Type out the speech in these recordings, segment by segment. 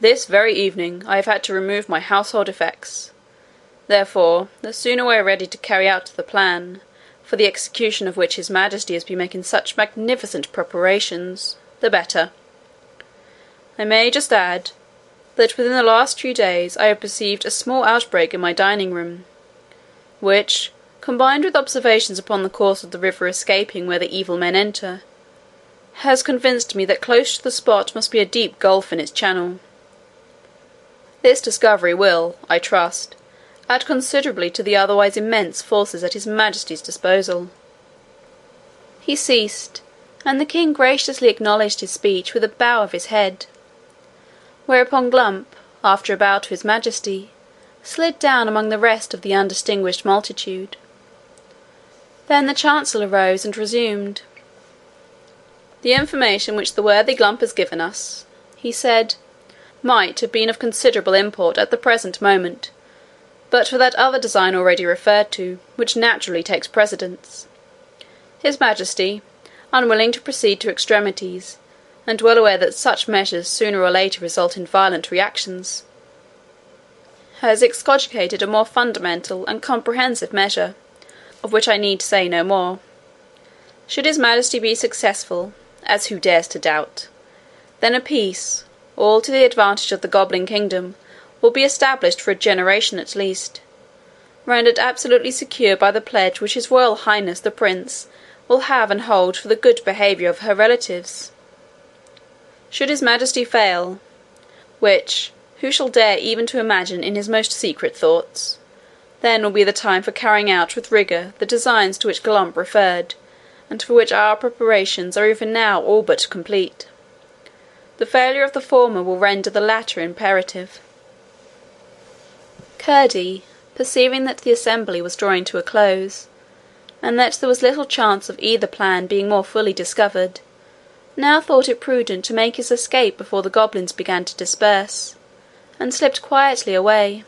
This very evening I have had to remove my household effects; therefore, the sooner we are ready to carry out the plan, for the execution of which His Majesty has been making such magnificent preparations, the better. I may just add, that within the last few days I have perceived a small outbreak in my dining room, which, combined with observations upon the course of the river escaping where the evil men enter, has convinced me that close to the spot must be a deep gulf in its channel. This discovery will, I trust, add considerably to the otherwise immense forces at His Majesty's disposal." He ceased, and the king graciously acknowledged his speech with a bow of his head. Whereupon Glump, after a bow to his majesty, slid down among the rest of the undistinguished multitude. Then the chancellor rose and resumed. "The information which the worthy Glump has given us," he said, "might have been of considerable import at the present moment, but for that other design already referred to, which naturally takes precedence. His majesty, unwilling to proceed to extremities and well aware that such measures sooner or later result in violent reactions, has excogitated a more fundamental and comprehensive measure, of which I need say no more. Should His Majesty be successful, as who dares to doubt, then a peace, all to the advantage of the goblin kingdom, will be established for a generation at least, rendered absolutely secure by the pledge which His Royal Highness the Prince will have and hold for the good behaviour of her relatives. Should His Majesty fail, which who shall dare even to imagine in his most secret thoughts, then will be the time for carrying out with rigour the designs to which Glump referred, and for which our preparations are even now all but complete. The failure of the former will render the latter imperative." Curdie, perceiving that the assembly was drawing to a close, and that there was little chance of either plan being more fully discovered now thought it prudent to make his escape before the goblins began to disperse, and slipped quietly away.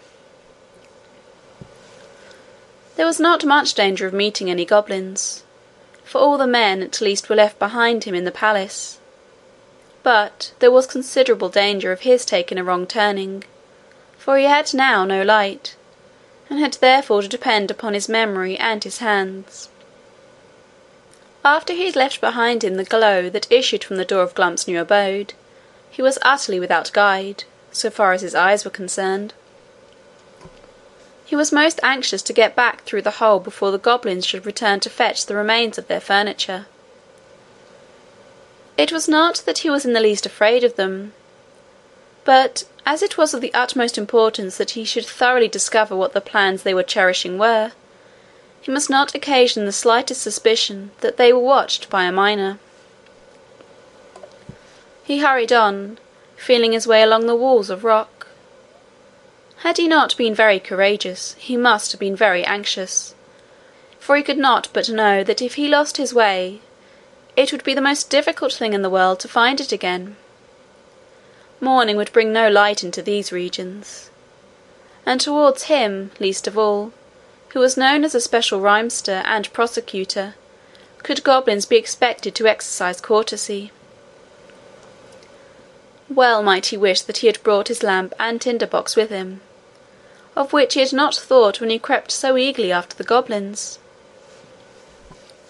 There was not much danger of meeting any goblins, for all the men at least were left behind him in the palace; but there was considerable danger of his taking a wrong turning, for he had now no light, and had therefore to depend upon his memory and his hands. After he had left behind him the glow that issued from the door of Glump's new abode, he was utterly without guide, so far as his eyes were concerned. He was most anxious to get back through the hole before the goblins should return to fetch the remains of their furniture. It was not that he was in the least afraid of them, but as it was of the utmost importance that he should thoroughly discover what the plans they were cherishing were, he must not occasion the slightest suspicion that they were watched by a miner. He hurried on, feeling his way along the walls of rock. Had he not been very courageous, he must have been very anxious, for he could not but know that if he lost his way, it would be the most difficult thing in the world to find it again. Morning would bring no light into these regions, and towards him least of all who was known as a special rhymester and prosecutor, could goblins be expected to exercise courtesy. Well might he wish that he had brought his lamp and tinder box with him, of which he had not thought when he crept so eagerly after the goblins.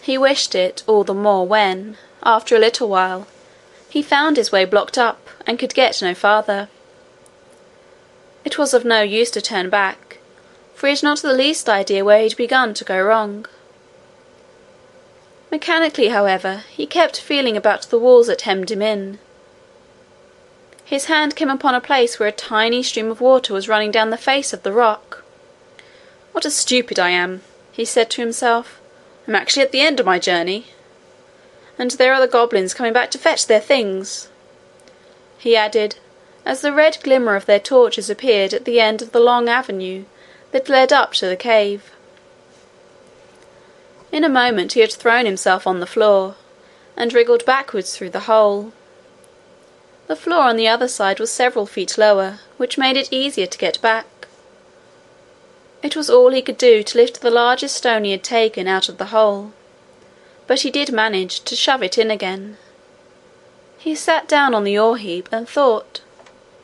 He wished it all the more when, after a little while, he found his way blocked up, and could get no farther. It was of no use to turn back, for he had not the least idea where he had begun to go wrong. Mechanically, however, he kept feeling about the walls that hemmed him in. His hand came upon a place where a tiny stream of water was running down the face of the rock. "What a stupid I am!" he said to himself. "I'm actually at the end of my journey, and there are the goblins coming back to fetch their things," he added, as the red glimmer of their torches appeared at the end of the long avenue that led up to the cave. In a moment he had thrown himself on the floor, and wriggled backwards through the hole. The floor on the other side was several feet lower, which made it easier to get back. It was all he could do to lift the largest stone he had taken out of the hole, but he did manage to shove it in again. He sat down on the ore heap and thought.